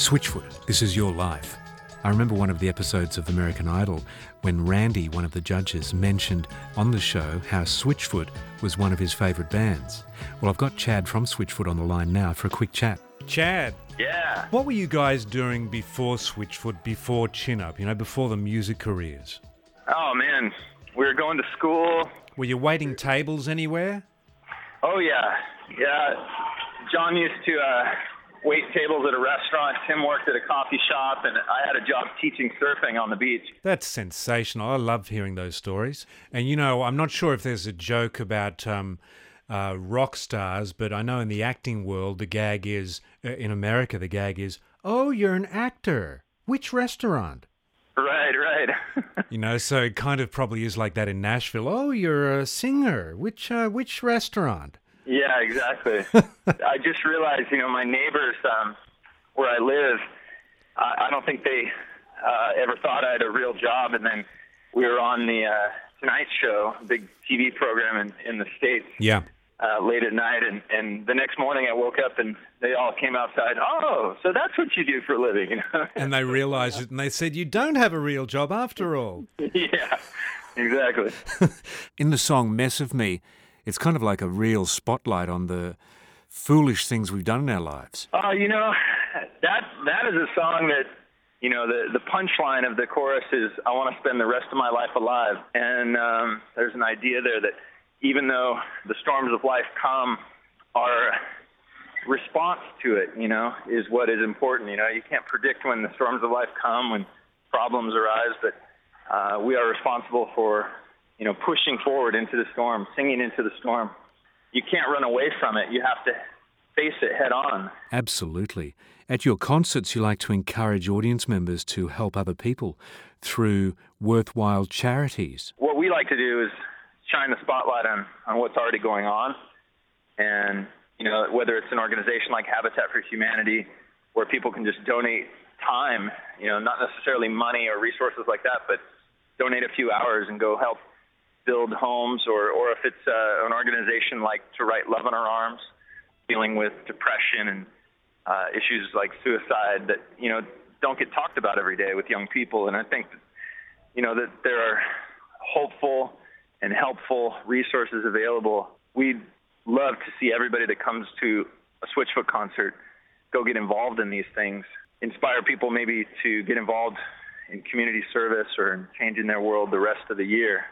Switchfoot, this is your life. I remember one of the episodes of American Idol when Randy, one of the judges, mentioned on the show how Switchfoot was one of his favourite bands. Well, I've got Chad from Switchfoot on the line now for a quick chat. Chad, Yeah. what were you guys doing before Switchfoot, before Chin Up, you know, before the music careers? Oh man, we were going to school. Were you waiting tables anywhere? Oh yeah, yeah. Jon used to uh, wait tables at a restaurant. Tim worked at a coffee shop, and I had a job teaching surfing on the beach. That's sensational. I love hearing those stories. And you know, I'm not sure if there's a joke about um, uh, rock stars, but I know in the acting world, the gag is uh, in America, the gag is, "Oh, you're an actor. Which restaurant?" Right, right. You know, so it kind of probably is like that in Nashville. "Oh, you're a singer. Which uh, which restaurant?" Yeah, exactly. I just realized, you know, my neighbors um, where I live, I, I don't think they uh, ever thought I had a real job, and then we were on the uh, Tonight Show, a big TV program in, in the states. Yeah. uh, late at night, and and the next morning I woke up and they all came outside. Oh, so that's what you do for a living, you know? And they realized it and they said, You don't have a real job after all. yeah, exactly. In the song Mess of Me, it's kind of like a real spotlight on the foolish things we've done in our lives. Oh, you know, that that is a song that you know the the punchline of the chorus is I want to spend the rest of my life alive, and um, there's an idea there that even though the storms of life come, our response to it, you know, is what is important. You know, you can't predict when the storms of life come, when problems arise, but uh, we are responsible for, you know, pushing forward into the storm, singing into the storm. You can't run away from it. You have to face it head on. Absolutely. At your concerts, you like to encourage audience members to help other people through worthwhile charities. What we like to do is shine the spotlight on, on what's already going on. And, you know, whether it's an organization like Habitat for Humanity, where people can just donate time, you know, not necessarily money or resources like that, but donate a few hours and go help build homes, or, or if it's uh, an organization like To Write Love on Her Arms, dealing with depression and uh, issues like suicide that, you know, don't get talked about every day with young people. And I think, you know, that there are hopeful and helpful resources available. We'd love to see everybody that comes to a Switchfoot concert go get involved in these things, inspire people maybe to get involved in community service or in changing their world the rest of the year.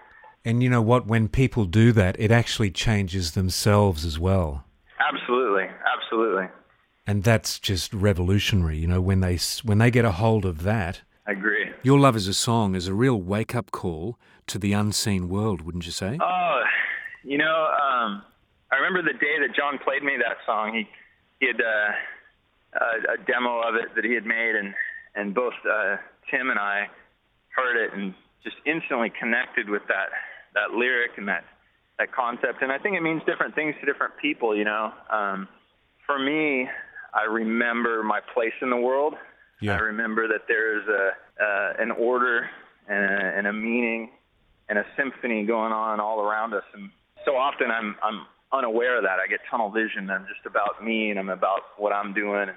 And you know what? When people do that, it actually changes themselves as well. Absolutely, absolutely. And that's just revolutionary. You know, when they when they get a hold of that, I agree. Your Love is a Song is a real wake up call to the unseen world, wouldn't you say? Oh, you know, um, I remember the day that Jon played me that song. He he had uh, a, a demo of it that he had made, and and both uh, Tim and I heard it and just instantly connected with that that lyric and that that concept. And I think it means different things to different people. You know, um, for me, I remember my place in the world. Yeah. I remember that there is a uh, an order and a, and a meaning and a symphony going on all around us. And so often I'm I'm unaware of that. I get tunnel vision. I'm just about me and I'm about what I'm doing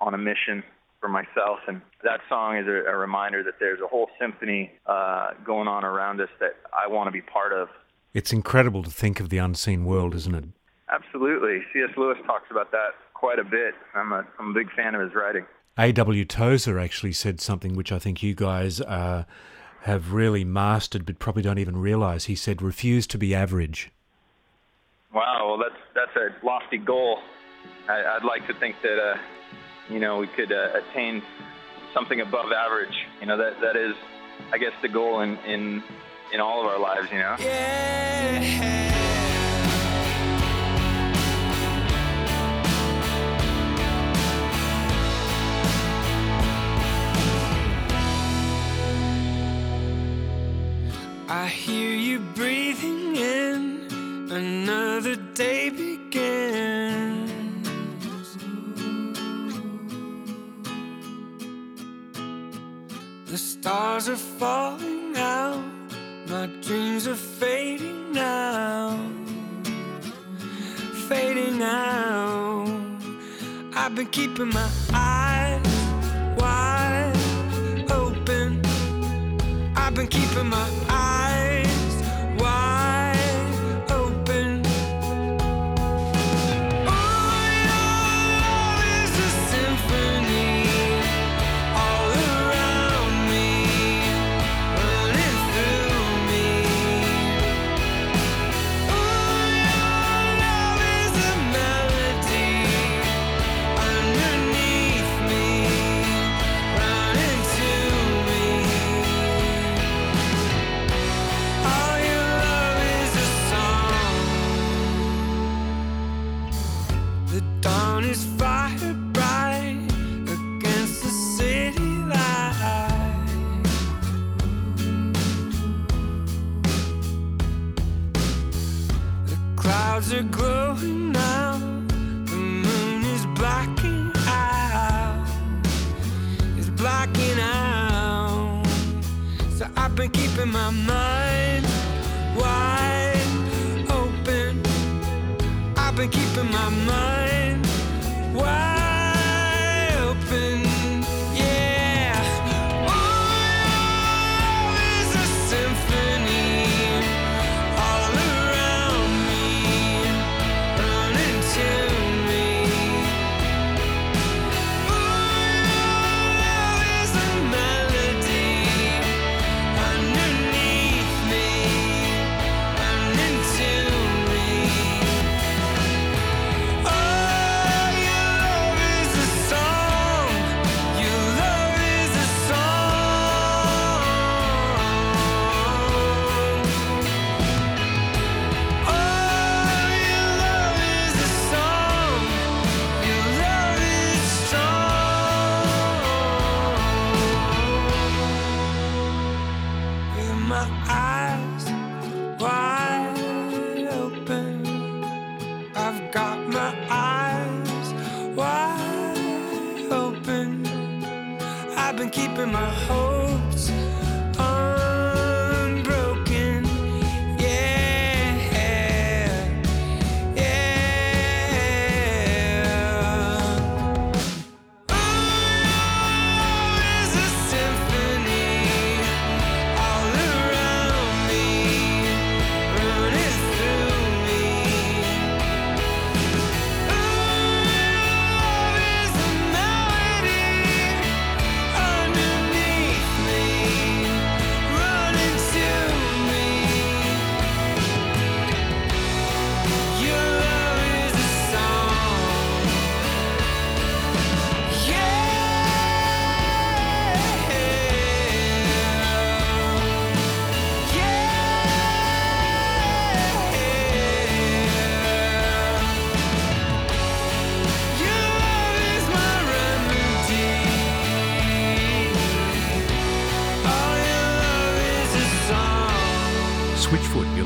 on a mission for myself. And that song is a, a reminder that there's a whole symphony uh, going on around us that I want to be part of. It's incredible to think of the unseen world, isn't it? Absolutely. C.S. Lewis talks about that quite a bit. I'm a, I'm a big fan of his writing. A.W. Tozer actually said something which I think you guys uh, have really mastered, but probably don't even realize. He said, refuse to be average. Wow, well, that's that's a lofty goal. I, would like to think that uh, you know we could uh, attain something above average. You know that that is, I guess, the goal in in in all of our lives. You know. Yeah. I've been keeping my eyes wide open. I've been keeping my been keeping my mind wide open. I've been keeping my mind my eyes wide open. I've got my eyes wide open. I've been keeping my hopes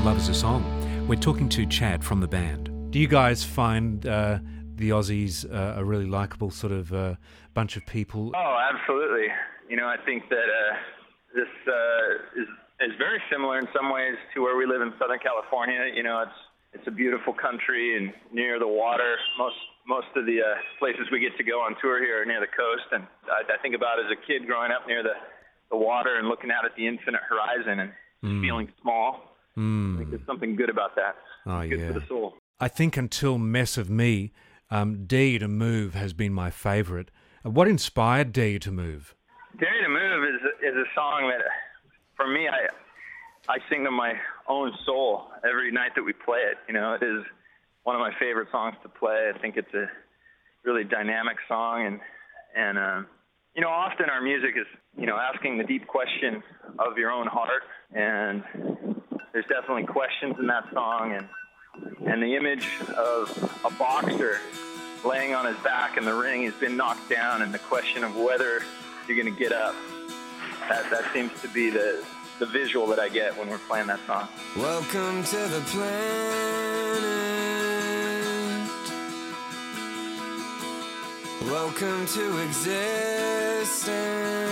Love is a Song. We're talking to Chad from the band. Do you guys find uh, the Aussies uh, a really likable sort of uh, bunch of people? Oh, absolutely. You know, I think that uh, this uh, is is very similar in some ways to where we live in Southern California. You know, it's it's a beautiful country and near the water. Most most of the uh, places we get to go on tour here are near the coast, and I, I think about as a kid growing up near the the water and looking out at the infinite horizon and feeling small. I think there's something good about that. Oh, good yeah. for the soul. I think until Mess of Me, um, D to Move has been my favourite. Uh, what inspired D to Move? Dare to Move is is a song that, for me, I I sing to my own soul every night that we play it. You know, it is one of my favorite songs to play. I think it's a really dynamic song, and and um, you know, often our music is you know asking the deep question of your own heart, and there's definitely questions in that song, and and the image of a boxer laying on his back in the ring has been knocked down, and the question of whether you're going to get up. That that seems to be the the visual that I get when we're playing that song. Welcome to the planet. Welcome to existence.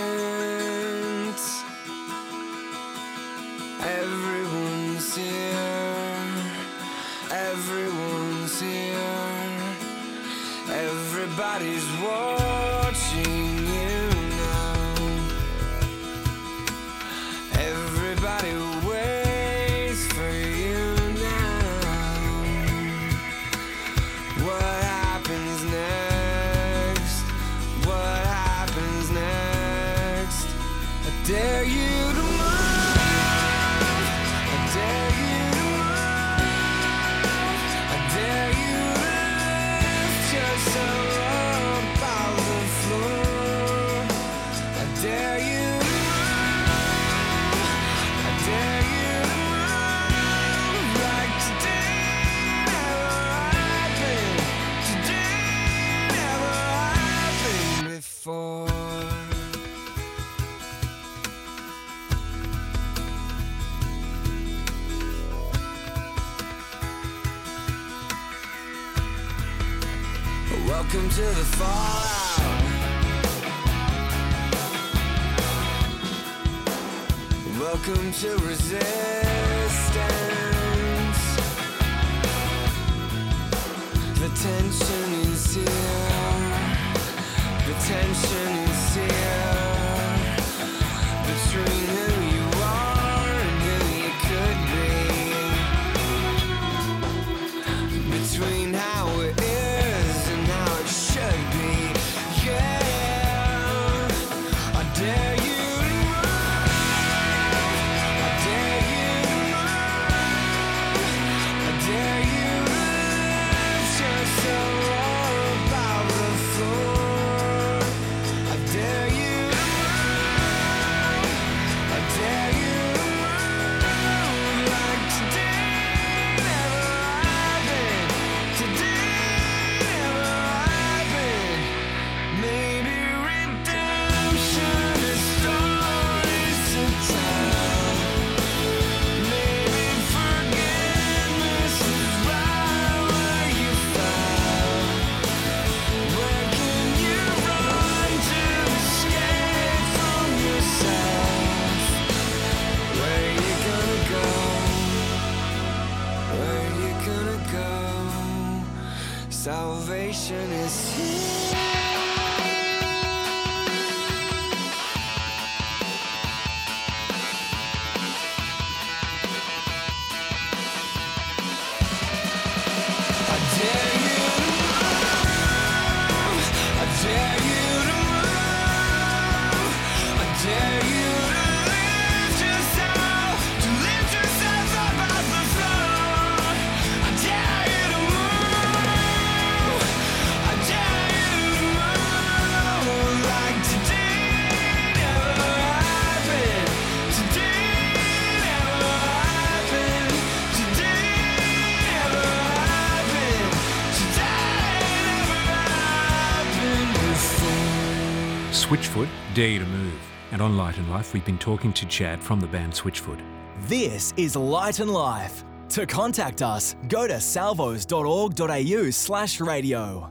Everybody's watching you now. Everybody waits for you now. What happens next? What happens next? I dare you Welcome to the fallout. Welcome to resistance. The tension is here. The tension is here. Between who salvation is here. Switchfoot, Dare You to Move. And on Light and Life, we've been talking to Chad from the band Switchfoot. This is Light and Life. To contact us, go to salvos.org.au slash radio.